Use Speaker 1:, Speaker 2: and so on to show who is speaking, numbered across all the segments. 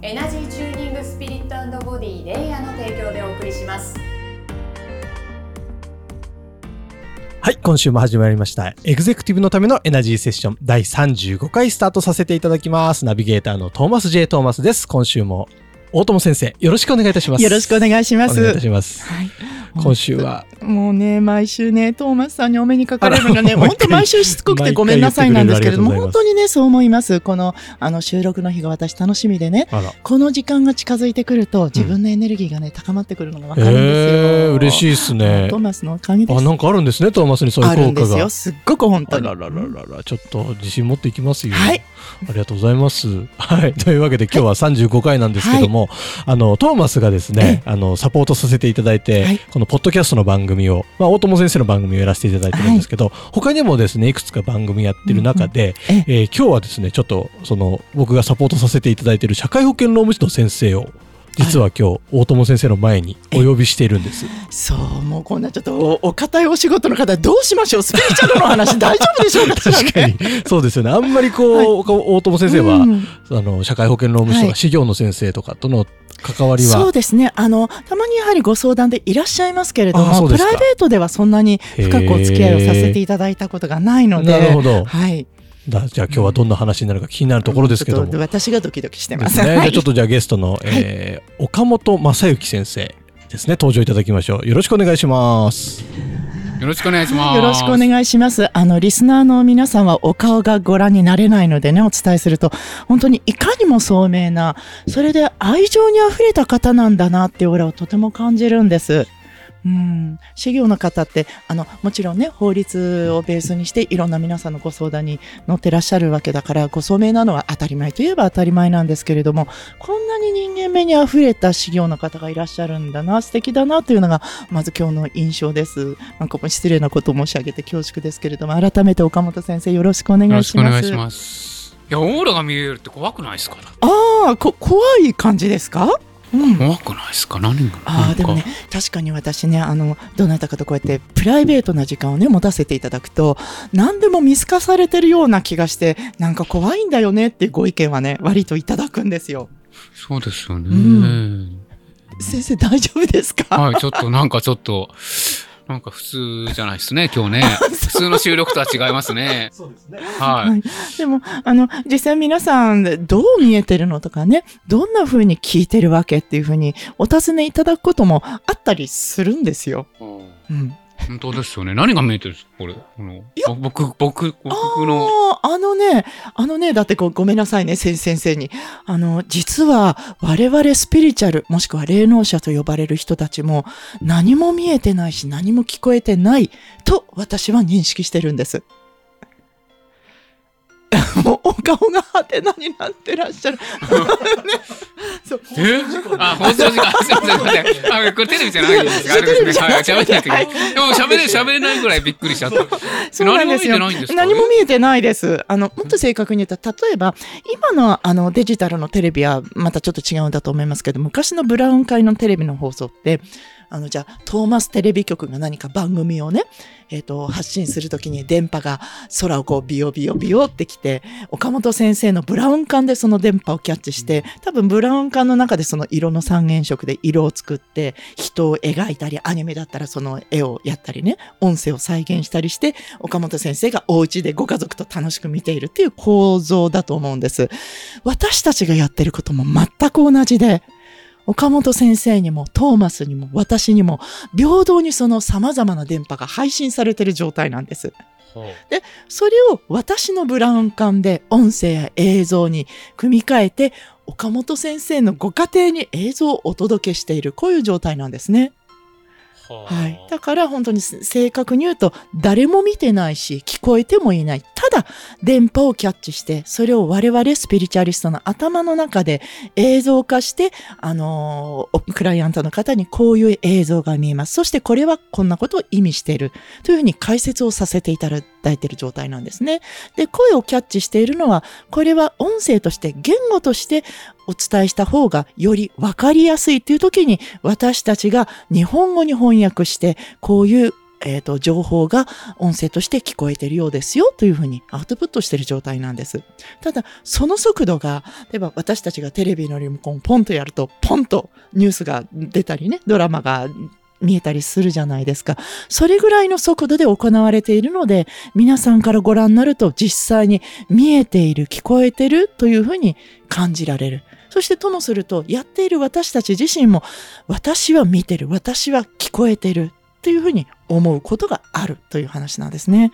Speaker 1: エナジーチューニングスピリットボディレイヤーの提供でお送りします
Speaker 2: はい、今週も始まりました。エグゼクティブのためのエナジーセッション第35回スタートさせていただきます。ナビゲーターのトーマス J. トーマスです。今週も大友先生、よろしくお願いいたします。
Speaker 3: よろしくお願いします。
Speaker 2: お願いいたします。
Speaker 3: はい。
Speaker 2: 今週は、
Speaker 3: もうね、毎週ね、トーマスさんにお目にかかれるのがね、本当毎週しつこくてごめんなさいなんですけれども、本当にね、そう思います。この、あの、収録の日が私楽しみでね。この時間が近づいてくると、自分のエネルギーがね、高まってくるのがわかるんですよ。
Speaker 2: えー、嬉しいですね
Speaker 3: トー。マスのおかげです。
Speaker 2: あ、なんかあるんですね、トーマスにそういう効果が
Speaker 3: んですよ。。すっごく本当に。
Speaker 2: あららららら、ちょっと自信持っていきますよ。
Speaker 3: はい。
Speaker 2: ありがとうございます。はい。というわけで今日は35回なんですけども、あの、トーマスがですね、あの、サポートさせていただいて、
Speaker 3: はい
Speaker 2: このポッドキャストの番組を、まあ、大友先生の番組をやらせていただいてるんですけど、他にもですね、いくつか番組やってる中で、
Speaker 3: うんうん
Speaker 2: えー今日はですね、ちょっと、その、僕がサポートさせていただいている社会保険労務士の先生を、実は今日、大友先生の前にお呼びしているんです。
Speaker 3: そう、もうこんなちょっとお、お堅いお仕事の方、どうしましょう？スピリチュアルの話大丈夫でしょうか？
Speaker 2: 確かに。そうですよね。あんまりこう、大友先生は、
Speaker 3: うん。
Speaker 2: あの、社会保険労務士とか、
Speaker 3: はい。
Speaker 2: 事業の先生とかとの関わりは、
Speaker 3: そうですね。あのたまにやはりご相談でいらっしゃいますけれどもプライベートではそんなに深くお付き合いをさせていただいたことがないので。
Speaker 2: なるほど。
Speaker 3: はい
Speaker 2: だじゃあ今日はどんな話になるか気になるところですけども。
Speaker 3: ちょっと私がドキドキして
Speaker 2: で
Speaker 3: ますす。
Speaker 2: ね。じゃ
Speaker 3: はい
Speaker 2: あちょっとじゃあゲストの、えー岡本正幸先生ですね。登場いただきましょう。よろしくお願いします。
Speaker 4: よろしくお願いします。
Speaker 3: よろしくお願いします。あの、リスナーの皆さんはお顔がご覧になれないのでね、お伝えすると、本当にいかにも聡明な、それで愛情に溢れた方なんだなっていうオーラをとても感じるんです。うん、修行の方ってあのもちろんね法律をベースにしていろんな皆さんのご相談に乗ってらっしゃるわけだからご聡明なのは当たり前といえば当たり前なんですけれどもこんなに人間味にあふれた修行の方がいらっしゃるんだな素敵だなというのがまず今日の印象です。なんかもう失礼なことを申し上げて恐縮ですけれども改めて岡本先生よろしくお願
Speaker 4: よろしくお
Speaker 3: いします
Speaker 4: 願いします。いや、オーラが見えるって怖くないですか？
Speaker 3: ああこ怖い感じですか？うん
Speaker 4: 怖くないですか？何が？
Speaker 3: ああでもね確かに私ねあのどなたかとこうやってプライベートな時間をね持たせていただくと何でも見透かされてるような気がしてなんか怖いんだよねっていうご意見はね割といただくんですよ。
Speaker 4: そうですよね。
Speaker 3: うん。先生大丈夫ですか、
Speaker 4: はい、ちょっとなんかちょっと、なんか普通じゃないですね、今日ね。普通の収録とは違いますね。
Speaker 2: そうですね。
Speaker 4: はい。
Speaker 3: はいでもあの実際皆さんどう見えてるのとかねどんな風に聞いてるわけっていう風にお尋ねいただくこともあったりするんですよ。うん、
Speaker 4: 本当ですよね。何が見えてるんですかこれ？この僕、僕、僕の。
Speaker 3: ああ、あのね、あのね、だってごごめんなさいね、先先生に。あの、実は我々スピリチュアル、もしくは霊能者と呼ばれる人たちも何も見えてないし何も聞こえてないと私は認識してるんです。もうお顔がハテナになってらっしゃる。そう
Speaker 4: え？あ、放送時間。すいません、すいません。あ、これテレビじゃないんですか？あれですね。はい、喋れないといけない。でも喋れ、喋れないぐらいびっくりしちゃった。
Speaker 3: そうなんですよ
Speaker 4: 何も見えてないんですか？
Speaker 3: 何も見えてないです。あの、もっと正確に言ったら、例えば、今のあのデジタルのテレビはまたちょっと違うんだと思いますけど、昔のブラウン会のテレビの放送って、あの、じゃあ、トーマステレビ局が何か番組をね、えっ、と、発信するときに電波が空をこうビヨビヨビヨってきて、岡本先生のブラウン管でその電波をキャッチして、多分ブラウン管の中でその色の三原色で色を作って、人を描いたり、アニメだったらその絵をやったりね、音声を再現したりして、岡本先生がお家でご家族と楽しく見ているっていう構造だと思うんです。私たちがやってることも全く同じで、岡本先生にもトーマスにも私にも平等にその様々な電波が配信されている状態なんです。で、それを私のブラウン管で音声や映像に組み替えて、岡本先生のご家庭に映像をお届けしている、こういう状態なんですね。はい。だから本当に正確に言うと、誰も見てないし、聞こえてもいない。ただ、電波をキャッチして、それを我々スピリチュアリストの頭の中で映像化して、あのークライアントの方にこういう映像が見えます。そしてこれはこんなことを意味している。というふうに解説をさせていただいている状態なんですね。で、声をキャッチしているのは、これは音声として、言語としてお伝えした方がより分かりやすいという時に、私たちが日本語に翻訳して、こういうえっ、と、情報が音声として聞こえてるようですよというふうにアウトプットしている状態なんです。ただ、その速度が、例えば私たちがテレビのリモコンポンとやると、ポンとニュースが出たりね、ドラマが見えたりするじゃないですか。それぐらいの速度で行われているので、皆さんからご覧になると実際に見えている、聞こえてるというふうに感じられる。そしてともすると、やっている私たち自身も、私は見てる、私は聞こえてるっていうふうに思うことがあるという話なんですね。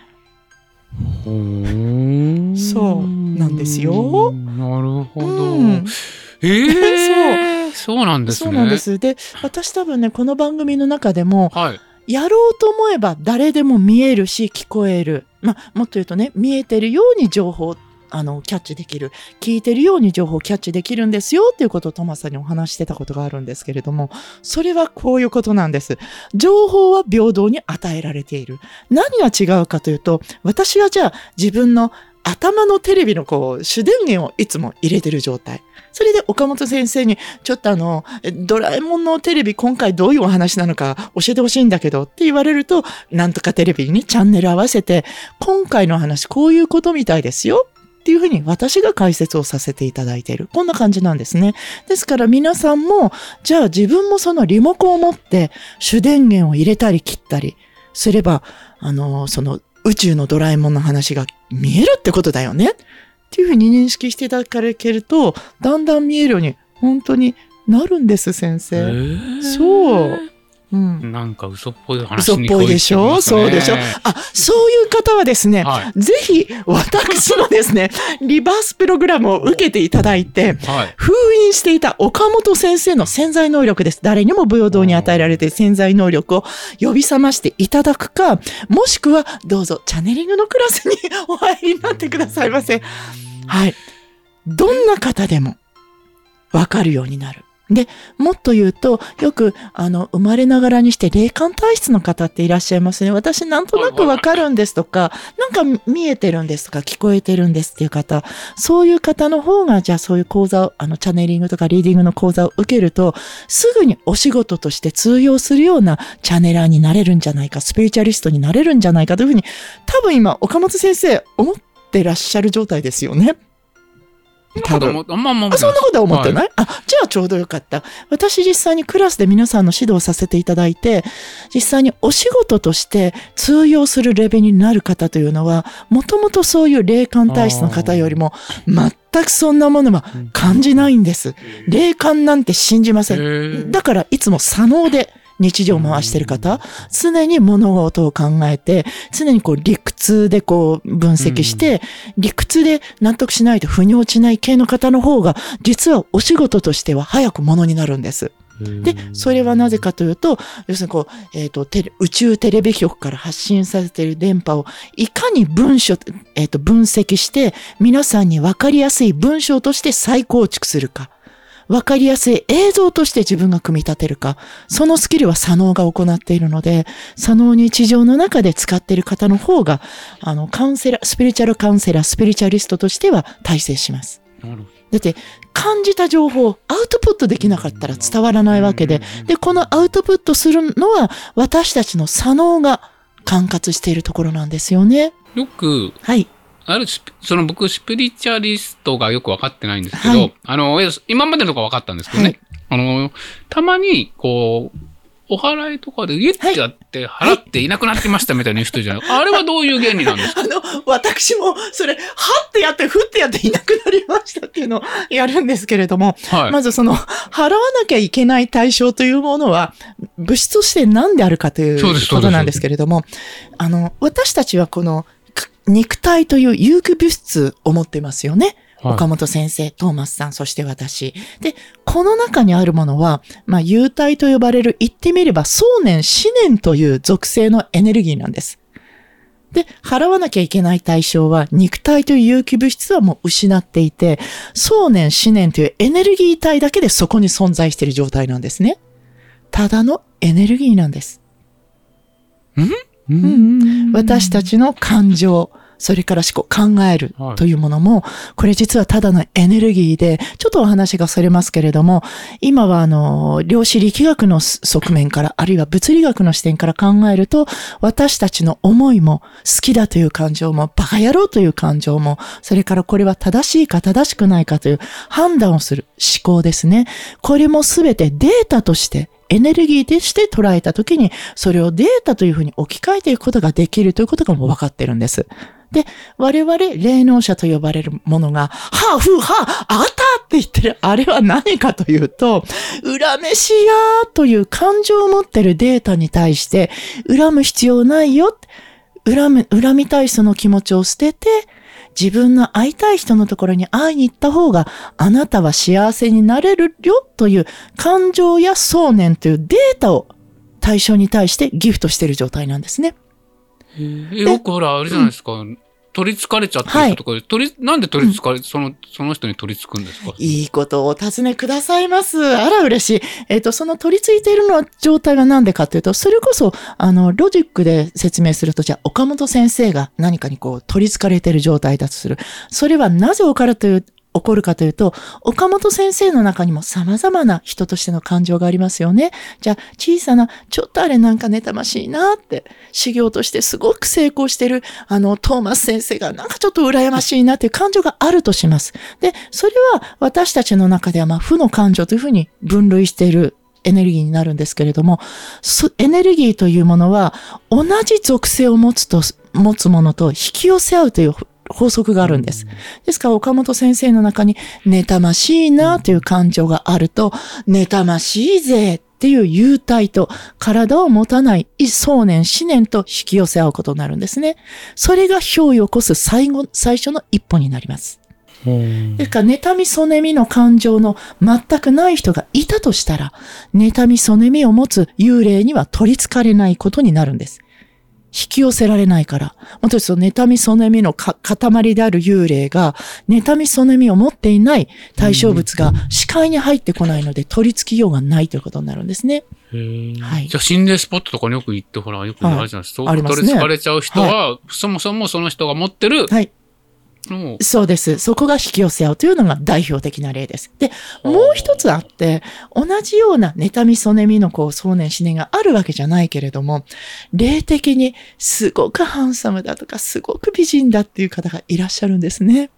Speaker 3: そうなんですよ
Speaker 4: なるほど。
Speaker 3: うん
Speaker 4: ええ そうなんですね。
Speaker 3: そうなんで。す。で、私多分ね、この番組の中でも、
Speaker 4: はい。
Speaker 3: やろうと思えば誰でも見えるし聞こえる。まあ、もっと言うとね、見えてるように情報あの、キャッチできる。聞いてるように情報をキャッチできるんですよっていうことをトマスさんにお話ししてたことがあるんですけれども、それはこういうことなんです。情報は平等に与えられている。何が違うかというと、私はじゃあ自分の頭のテレビのこう、主電源をいつも入れてる状態。それで岡本先生に、ちょっとあの、ドラえもんのテレビ今回どういうお話なのか教えてほしいんだけどって言われると、なんとかテレビにチャンネル合わせて、今回の話こういうことみたいですよ。っていうふうに私が解説をさせていただいている。こんな感じなんですね。ですから皆さんも、じゃあ自分もそのリモコンを持って主電源を入れたり切ったりすれば、あの、その宇宙のドラえもんの話が見えるってことだよね。っていうふうに認識していただけると、だんだん見えるように、本当になるんです、先生。
Speaker 4: え
Speaker 3: そう。うん。
Speaker 4: なんか嘘っぽい話
Speaker 3: 嘘っぽいでしょ？そうでしょ？
Speaker 4: は
Speaker 3: あ、そういう方はですね、
Speaker 4: い。
Speaker 3: ぜひ私のですね、リバースプログラムを受けていただいて、
Speaker 4: はい。
Speaker 3: 封印していた岡本先生の潜在能力です。誰にも平等に与えられて潜在能力を呼び覚ましていただくか、もしくはどうぞチャネリングのクラスに お入りになってくださいませ。はい。どんな方でもわかるようになる。で、もっと言うと、よく、あの、生まれながらにして霊感体質の方っていらっしゃいますね。私なんとなくわかるんですとか、なんか見えてるんですとか、聞こえてるんですっていう方、そういう方の方が、じゃあそういう講座を、あの、チャネリングとかリーディングの講座を受けると、すぐにお仕事として通用するようなチャネラーになれるんじゃないか、スピリチュアリストになれるんじゃないかというふうに、多分今、岡本先生、思ってらっしゃる状態ですよね。多分。
Speaker 4: あんまあんま
Speaker 3: あ、そんなことは思ってない、あ、じゃあちょうどよかった。私実際にクラスで皆さんの指導させていただいて、実際にお仕事として通用するレベルになる方というのは、もともとそういう霊感体質の方よりも、全くそんなものは感じないんです。霊感なんて信じません。だからいつも左脳で日常を回してる方、常に物事を考えて、常にこう理屈でこう分析して、理屈で納得しないと腑に落ちない系の方の方が、実はお仕事としては早くものになるんです。で、それはなぜかというと、要するにこう、えっ、と、テレ宇宙テレビ局から発信されている電波を、いかに文書、えっ、と、分析して、皆さんに分かりやすい文章として再構築するか。わかりやすい映像として自分が組み立てるか、そのスキルは左脳が行っているので、左脳日常の中で使っている方の方が、あの、カウンセラー、スピリチュアルカウンセラー、スピリチュアリストとしては大成します。
Speaker 4: なるほ
Speaker 3: だって、感じた情報をアウトプットできなかったら伝わらないわけで、で、このアウトプットするのは、私たちの左脳が管轄しているところなんですよね。
Speaker 4: どよく、
Speaker 3: はい。
Speaker 4: あるその僕、スピリチュアリストがよく分かってないんですけど、
Speaker 3: はい。
Speaker 4: あの、今までのとか分かったんですけどね、
Speaker 3: はい。
Speaker 4: あの、たまに、こう、お払いとかでギュッてやって払っていなくなってましたみたいな人じゃない、あれはどういう原理なんですか？
Speaker 3: あの、私も、それ、はってやって、ふってやっていなくなりましたっていうのを やるんですけれども、
Speaker 4: はい。
Speaker 3: まずその、払わなきゃいけない対象というものは、物質として何であるかということなんですけれども、あの、私たちはこの、く肉体という有機物質を持ってますよね。
Speaker 4: はい
Speaker 3: 岡本先生、トーマスさん、そして私。で、ここの中にあるものは、まあ、幽体と呼ばれる、言ってみれば、想念、思念という属性のエネルギーなんです。で、払わなきゃいけない対象は、肉体という有機物質はもう失っていて、想念、思念というエネルギー体だけでそこに存在している状態なんですね。ただのエネルギーなんです。私たちの感情、それから思考、考える
Speaker 4: はい
Speaker 3: というものも、これ実はただのエネルギーで、ちょっとお話がそれますけれども、今はあの、量子力学の側面から、あるいは物理学の視点から考えると、私たちの思いも、好きだという感情も、バカ野郎という感情も、それからこれは正しいか正しくないかという判断をする思考ですね。これもすべてデータとして、エネルギーとして捉えたときに、それをデータというふうに置き換えていくことができるということがもう分かってるんです。で、我々、霊能者と呼ばれるものが、はあ、ふう、はあ、あったって言ってる、あれは何かというと、恨めしやーという感情を持ってるデータに対して、恨む必要ないよ。恨む、恨みたいその気持ちを捨てて、自分の会いたい人のところに会いに行った方が、あなたは幸せになれるよという感情や想念というデータを対象に対してギフトしている状態なんですね。
Speaker 4: え、よくほら、あれじゃないですか。取り憑かれちゃってる人とかで、取り、なんで取り憑かれ、その、その人に取り憑くんですか？
Speaker 3: いいことをお尋ねくださいます。あら、嬉しい。えっ、と、その取り付いているの状態は何でかというと、それこそ、あの、ロジックで説明すると、じゃあ、岡本先生が何かにこう、取り憑かれている状態だとする。それはなぜ起こるという、起こるかというと、岡本先生の中にも様々な人としての感情がありますよね。じゃあ、小さな、ちょっとあれなんか妬ましいなって、修行としてすごく成功してる、あの、トーマス先生がなんかちょっと羨ましいなっていう感情があるとします。で、それは私たちの中では、まあ、負の感情というふうに分類しているエネルギーになるんですけれども、エネルギーというものは、同じ属性を持つと、持つものと引き寄せ合うという法則があるんです。ですから、岡本先生の中に、妬ましいなという感情があると、妬ましいぜっていう幽体と体を持たない想念、思念と引き寄せ合うことになるんですね。それが憑依を起こす最後、最初の一歩になります。ですから、妬み、そねみの感情の全くない人がいたとしたら、妬み、そねみを持つ幽霊には取り憑かれないことになるんです。引き寄せられないから。もとその妬み、そねみのか塊である幽霊が、妬み、そねみを持っていない対象物が視界に入ってこないので取り付きようがないということになるんですね。はい
Speaker 4: じゃあ心霊スポットとかによく行って、ほら、よくあるじゃないですか。取り憑かれちゃう人は、そもそもその人が持ってる、
Speaker 3: はい。そうです。そこが引き寄せ合うというのが代表的な例です。で、もう一つあって、同じような妬み、そねみのこう、想念、思念があるわけじゃないけれども、霊的にすごくハンサムだとか、すごく美人だっていう方がいらっしゃるんですね。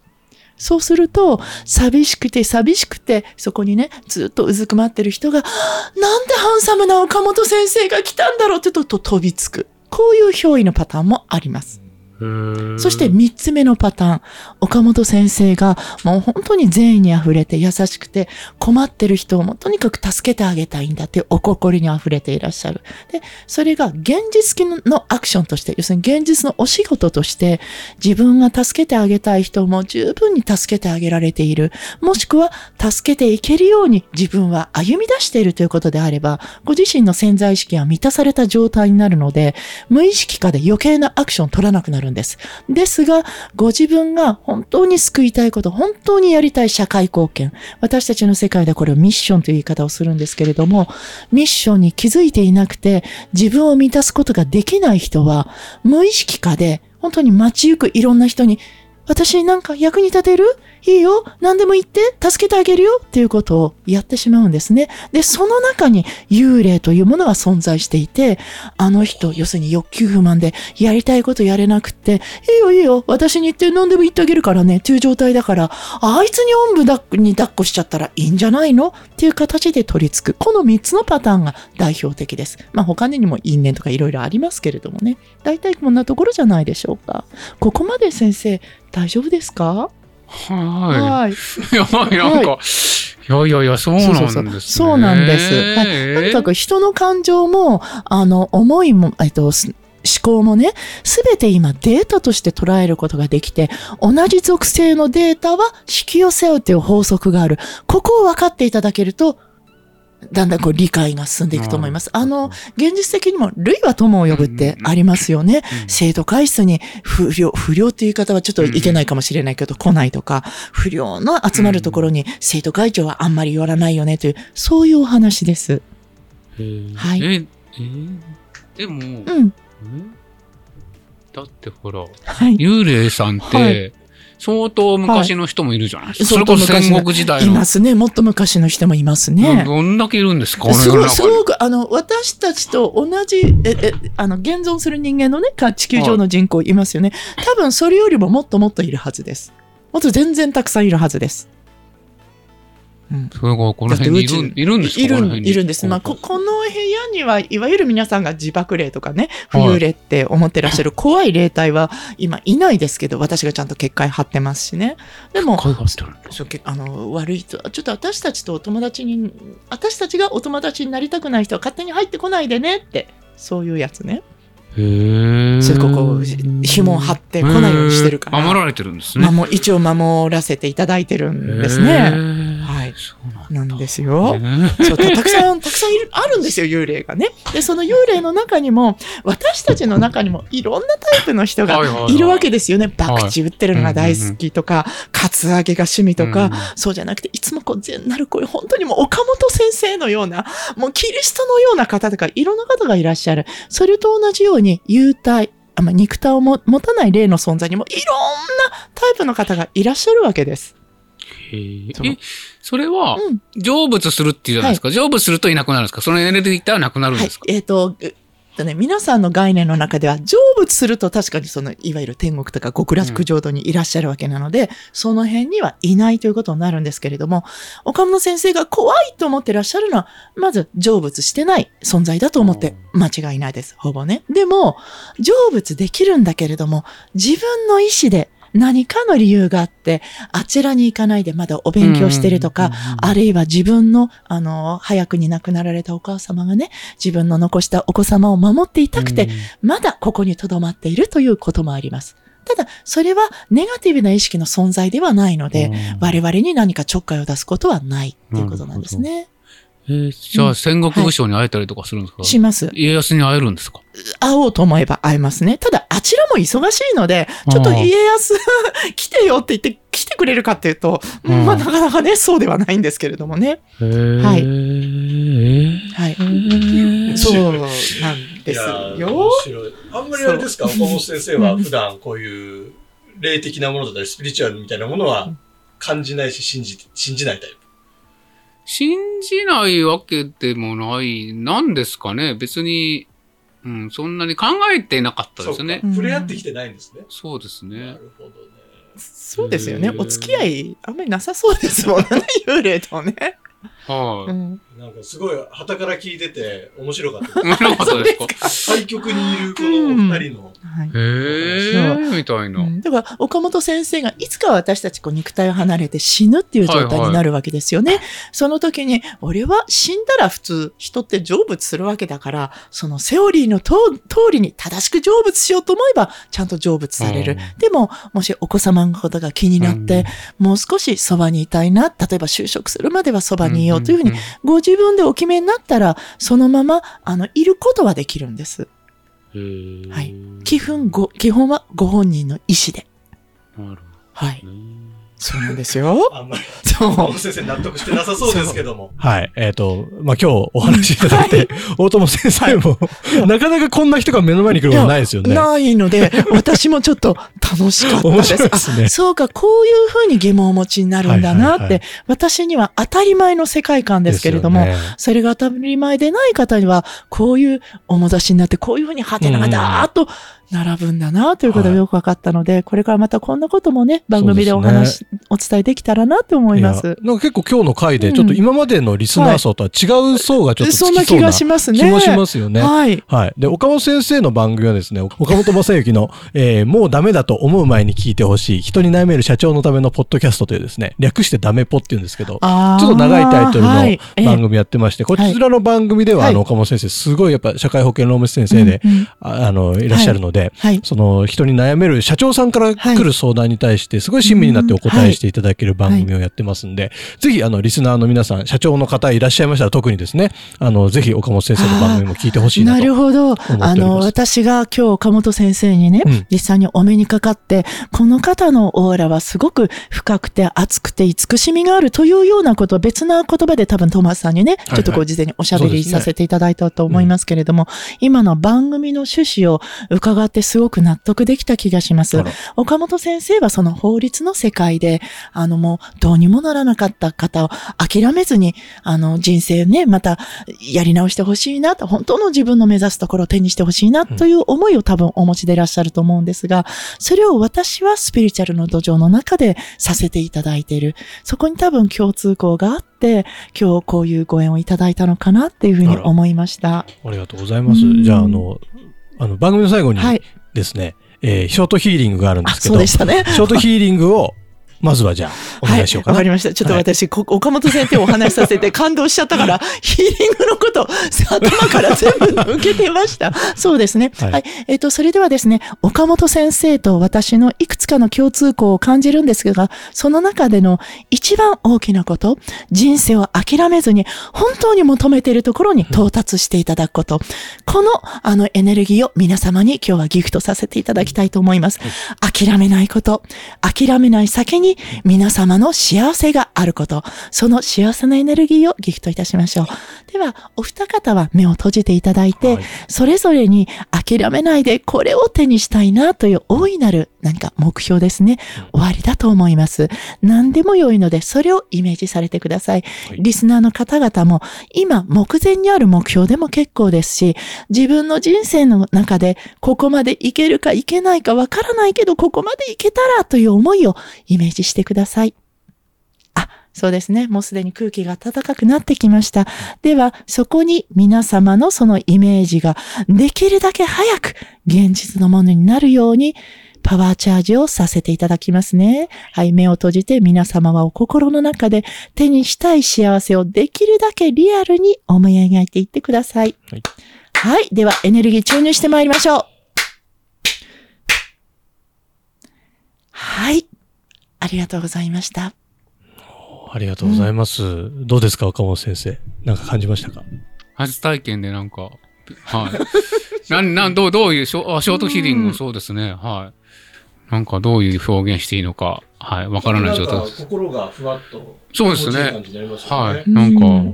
Speaker 3: そうすると、寂しくて寂しくて、そこにね、ずっとうずくまってる人が、なんでハンサムな岡本先生が来たんだろうって言うと飛びつく。こういう憑依のパターンもあります。そして三つ目のパターン。岡本先生がもう本当に善意に溢れて優しくて困ってる人をもとにかく助けてあげたいんだってお心に溢れていらっしゃる。で、それが現実のアクションとして、要するに現実のお仕事として自分が助けてあげたい人も十分に助けてあげられている。もしくは助けていけるように自分は歩み出しているということであれば、ご自身の潜在意識が満たされた状態になるので、無意識化で余計なアクションを取らなくなるんです。ですが、ご自分が本当に救いたいこと、本当にやりたい社会貢献。私たちの世界ではこれをミッションという言い方をするんですけれども、ミッションに気づいていなくて、自分を満たすことができない人は、無意識化で、本当に街行くいろんな人に、私なんか役に立てる？いいよ何でも言って助けてあげるよっていうことをやってしまうんですね。で、その中に幽霊というものが存在していて、あの人、要するに欲求不満でやりたいことやれなくって、いいよいいよ私に言って何でも言ってあげるからねっていう状態だから、あいつにおんぶだっに抱っこしちゃったらいいんじゃないの？っていう形で取り付く。この3つのパターンが代表的です。まあ他にも因縁とかいろいろありますけれどもね。大体こんなところじゃないでしょうか。ここまで先生、大丈夫ですか？
Speaker 4: はい。
Speaker 3: い。
Speaker 4: いや、なんか、いやいやいや、そうなんですね。
Speaker 3: そうなんですはいとにかく人の感情も、あの、思いも、えっと、す考もね、すべて今データとして捉えることができて、同じ属性のデータは引き寄せ合うという法則がある。ここを分かっていただけると、だんだんこう理解が進んでいくと思います。あの、現実的にも、類は友を呼ぶってありますよね。生徒会室に不良、不良っていう言い方はちょっといけないかもしれないけど、来ないとか、不良の集まるところに生徒会長はあんまり寄らないよねという、そういうお話です。はい
Speaker 4: え、えー？でも、
Speaker 3: うん。
Speaker 4: え？だってほら、
Speaker 3: はい。
Speaker 4: 幽霊さんって、
Speaker 3: はい
Speaker 4: 相当昔の人もいるじゃないですか。
Speaker 3: 相
Speaker 4: それこそ戦国時代の。
Speaker 3: いますね。もっと昔の人もいますね。
Speaker 4: どんだけいるんですか
Speaker 3: すごすごく、あの、私たちと同じ、え、え、あの、現存する人間のね、か地球上の人口いますよね。多分それよりももっともっといるはずです。もっと全然たくさんいるはずです。うん。
Speaker 4: それがこの辺にいる
Speaker 3: だって宇宙
Speaker 4: いるんですか？
Speaker 3: いるいるんです。まあ、こ、この部屋には、いわゆる皆さんが自爆霊とかね、浮
Speaker 4: はい。
Speaker 3: 遊霊って思ってらっしゃる怖い霊体は今いないですけど、私がちゃんと結界張ってますしね。でも、あの悪い人ちょっと私たちとお友達に私たちがお友達になりたくない人は勝手に入ってこないでねってそういうやつね。
Speaker 4: へー。
Speaker 3: それここ紐を張って来ないようにしてるから。
Speaker 4: 守られてるんですね。
Speaker 3: まあもう一応守らせていただいてるんです
Speaker 4: へ
Speaker 3: ね
Speaker 4: ー。
Speaker 3: はい
Speaker 4: そうなん
Speaker 3: ですよ。そうたたくさん たくさんいるあるんですよ幽霊がね。でその幽霊の中にも私たちの中にもいろんなタイプの人が
Speaker 4: はい
Speaker 3: るわけですよね。博打打ってるのが大好きとかカツアゲが趣味とか、
Speaker 4: うん。
Speaker 3: そうじゃなくて、いつもこう、善なる声、本当にもう岡本先生のような、もうキリストのような方とか、いろんな方がいらっしゃる。それと同じように、幽体、あまあ、肉体をも持たない霊の存在にも、いろんなタイプの方がいらっしゃるわけです。
Speaker 4: へえ、それは
Speaker 3: うん、
Speaker 4: 成仏するっていうじゃないですか。成仏するといなくなるんですか？そのエネルギー体はなくなるん
Speaker 3: はい
Speaker 4: ですか？
Speaker 3: えっ、と、えっとね、皆さんの概念の中では、成仏すると確かにその、いわゆる天国とか極楽浄土にいらっしゃるわけなので、その辺にはいないということになるんですけれども、岡本先生が怖いと思ってらっしゃるのは、まず成仏してない存在だと思って間違いないです。ほぼね。でも、成仏できるんだけれども、自分の意思で何かの理由があって、あちらに行かないでまだお勉強してるとか、あるいは自分の、あの、早くに亡くなられたお母様がね、自分の残したお子様を守っていたくて、まだここに留まっているということもあります。ただ、それはネガティブな意識の存在ではないので、我々に何かちょっかいを出すことはないっていうことなんですね。
Speaker 4: えーじゃあ戦国武将に会えたりとかするんですか？
Speaker 3: します。
Speaker 4: 家康に会えるんですか？
Speaker 3: 会おうと思えば会えますね。ただ、あちらも忙しいので、ちょっと家康 来てよって言って来てくれるかっていうと、
Speaker 4: うん。
Speaker 3: まあなかなかね、そうではないんですけれどもね。
Speaker 4: はい。
Speaker 3: はい。そうなんですよ。
Speaker 2: あんまりあれですか、岡本先生は普段こういう霊的なものだったり、スピリチュアルみたいなものは感じないし、信じ、信じないタイプ。
Speaker 4: 信じないわけでもない、なんですかね。別に、うん、そんなに考えてなかったですね
Speaker 2: 触れ合ってきてないんですね。
Speaker 4: そうです
Speaker 2: な
Speaker 4: ね。
Speaker 2: るほどね。
Speaker 3: そうですよね。お付き合い、あんまりなさそうですもんね、幽霊とね。
Speaker 4: はい。
Speaker 3: うん
Speaker 2: なんかすごい、旗から聞いてて面白かった。
Speaker 4: 面白かったですか？
Speaker 2: 対局にいるこの二人の。
Speaker 3: はい
Speaker 4: へえ、みたいな。
Speaker 3: うんだから、岡本先生がいつか私たちこう肉体を離れて死ぬっていう状態になるわけですよね。その時に、俺は死んだら普通人って成仏するわけだから、そのセオリーのと通りに正しく成仏しようと思えば、ちゃんと成仏される。でも、もしお子様のことが気になって、もう少しそばにいたいな、例えば就職するまではそばにいようというふうに、ご自分でお決めになったら、そのまま、あの、いることはできるんです。
Speaker 4: うん。
Speaker 3: はい基本ご、基本はご本人の意思で。
Speaker 4: なる
Speaker 3: はい。
Speaker 4: ほどね。
Speaker 3: そうなんですよ。
Speaker 2: あんまり、
Speaker 3: そう
Speaker 2: 岡本先生納得してなさそうですけども。はい。えっ、と、まあ、今日お話しいただいて、大友先生も、なかなかこんな人が目の前に来ることないですよね。
Speaker 3: ないので、私もちょっと楽しかった
Speaker 2: 面
Speaker 3: です。
Speaker 2: ですね
Speaker 3: あそうか、こういうふうに疑問をお持ちになるんだなって、
Speaker 2: はいはいはい
Speaker 3: 私には当たり前の世界観ですけれども、
Speaker 2: ね
Speaker 3: それが当たり前でない方には、こういうおもだしになって、こういうふうにハテナがだーっと並ぶんだなということがよく分かったので、これからまたこんなこともね、番組でお話、お伝えできたらなと思いま
Speaker 2: や
Speaker 3: す。
Speaker 2: なんか結構今日の回で、ちょっと今までのリスナー層とは違う層がちょっとつきそうな
Speaker 3: そんな気がしますね。
Speaker 2: 気もしますよね。
Speaker 3: はい。
Speaker 2: はい。で、岡本先生の番組はですね、岡本正幸の、えーもうダメだと思う前に聞いてほしい、人に悩める社長のためのポッドキャストというですね、略してダメポっていうんですけど、ちょっと長いタイトルの番組やってまして、こちらの番組では、
Speaker 3: はい
Speaker 2: あの、岡本先生、すごいやっぱ社会保険労務士先生で、
Speaker 3: うんうん
Speaker 2: ああの、いらっしゃるので、
Speaker 3: はい。
Speaker 2: その人に悩める社長さんから来る相談に対して、すごい親身になってお答えしていただける番組をやってますんで、ぜひ、あの、リスナーの皆さん、社長の方いらっしゃいましたら特にですね、あの、ぜひ岡本先生の番組も聞いてほしいなと。
Speaker 3: なるほど。あの、私が今日岡本先生にね、
Speaker 2: うん。
Speaker 3: 実際にお目にかかって、この方のオーラはすごく深くて熱くて慈しみがあるというようなことを別な言葉で多分トーマスさんにね、
Speaker 2: い
Speaker 3: ちょっとこう事前におしゃべりさせていただいたと思いますけれども、今の番組の趣旨を伺ってすごく納得できた気がします。岡本先生はその法律の世界で、あのもうどうにもならなかった方を諦めずに、あの人生ね、またやり直してほしいなと、本当の自分の目指すところを手にしてほしいなという思いを多分お持ちでいらっしゃると思うんですが、それを私はスピリチュアルの土壌の中でさせていただいている。そこに多分共通項があって、今日こういうご縁をいただいたのかなっていうふうに思いました。
Speaker 2: ありがとうございます
Speaker 3: う。ん
Speaker 2: じゃあ、あの、あの、番組の最後に
Speaker 3: はい。
Speaker 2: ですね、えーショートヒーリングがあるんで
Speaker 3: あ、
Speaker 2: すけど、
Speaker 3: そうでしたね。
Speaker 2: ショートヒーリングを、まずはじゃあ、お願いしようかな。
Speaker 3: はい、わかりました。ちょっと私、こ岡本先生をお話しさせて 感動しちゃったから、ヒーリングのこと、頭から全部抜けてました。そうですね。
Speaker 2: は
Speaker 3: はいい。えっ、と、それではですね、岡本先生と私のいくつかの共通項を感じるんですが、その中での一番大きなこと、人生を諦めずに、本当に求めているところに到達していただくこと。この、あの、エネルギーを皆様に今日はギフトさせていただきたいと思います。諦めないこと。諦めない先に皆様の幸せがあること。その幸せなエネルギーをギフトいたしましょう。では、お二方は目を閉じていただいて、
Speaker 2: はい
Speaker 3: それぞれに諦めないでこれを手にしたいなという大いなる何か目標ですね。終わりだと思います。何でも良いので、それをイメージされてくださいリスナーの方々も、今、目前にある目標でも結構ですし、自分の人生の中で、ここまでいけるかいけないかわからないけど、ここまでいけたらという思いをイメージしてください。あ、そうですね。もうすでに空気が暖かくなってきました。では、そこに皆様のそのイメージができるだけ早く現実のものになるように、パワーチャージをさせていただきますね。はい、目を閉じて皆様はお心の中で手にしたい幸せをできるだけリアルに思い描いていってください。
Speaker 2: はい
Speaker 3: はい、ではエネルギー注入してまいりましょう。はい、ありがとうございました。
Speaker 2: ありがとうございます。どうですか、岡本先生。なんか感じましたか？
Speaker 4: 初体験でなんか、はい。なん、なん、どう、どういうショ、あショートヒーリングもそうですね。はい。なんかどういう表現していいのか、はい。わからない状態です。
Speaker 2: 心がふわっと。
Speaker 4: そうですね
Speaker 2: じになります
Speaker 4: はい。なんか、
Speaker 3: うん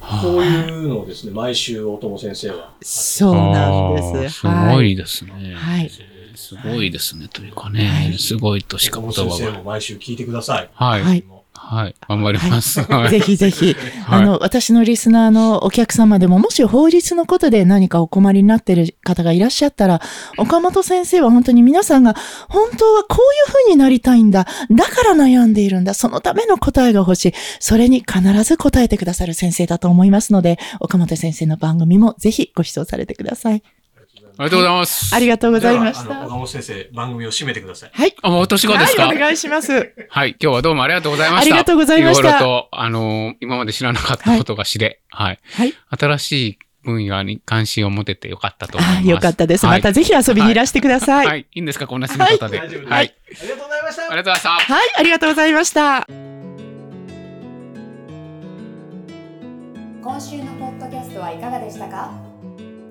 Speaker 3: はい、
Speaker 2: こういうのをですね、毎週大友先生は。
Speaker 3: そうなんです。
Speaker 4: すごいですね。
Speaker 3: はい。
Speaker 4: すごいですね。というか
Speaker 3: は
Speaker 4: ね
Speaker 3: い、
Speaker 4: すごいとしか
Speaker 2: 岡
Speaker 4: 言葉が。
Speaker 2: 本先生も毎週聞いてください。
Speaker 4: はい。
Speaker 3: はい
Speaker 4: はい。頑張ります。はい。
Speaker 3: ぜひぜひ、
Speaker 4: はい
Speaker 3: あの、私のリスナーのお客様でも、もし法律のことで何かお困りになっている方がいらっしゃったら、岡本先生は本当に皆さんが、本当はこういう風になりたいんだ。だから悩んでいるんだ。そのための答えが欲しい。それに必ず答えてくださる先生だと思いますので、岡本先生の番組もぜひご視聴されてください。
Speaker 4: ありがとうございます。
Speaker 3: ありがとうございました。
Speaker 2: ではあの岡本先生、番組を締めてください。
Speaker 3: はい。
Speaker 4: あ、もう私がですか
Speaker 3: はい、お願いします。
Speaker 4: はい。今日はどうもありがとうございました。
Speaker 3: ありがとうございました
Speaker 4: いろいろと、あのー今まで知らなかったことが知れ、はい。
Speaker 3: はい。
Speaker 4: 新しい分野に関心を持ててよかったと思います。
Speaker 3: あよかったです。
Speaker 4: はい
Speaker 3: またぜひ遊びにいらしてください。
Speaker 4: はい。いいんですかこんな締め方で。
Speaker 2: 大丈夫です
Speaker 4: はい。
Speaker 2: ありがとうございました
Speaker 4: ありがとうございました。
Speaker 3: はい、ありがとうございました。
Speaker 1: 今週のポッドキャストはいかがでしたか？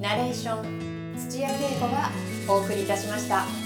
Speaker 1: ナレーション土屋恵子がお送りいたしました。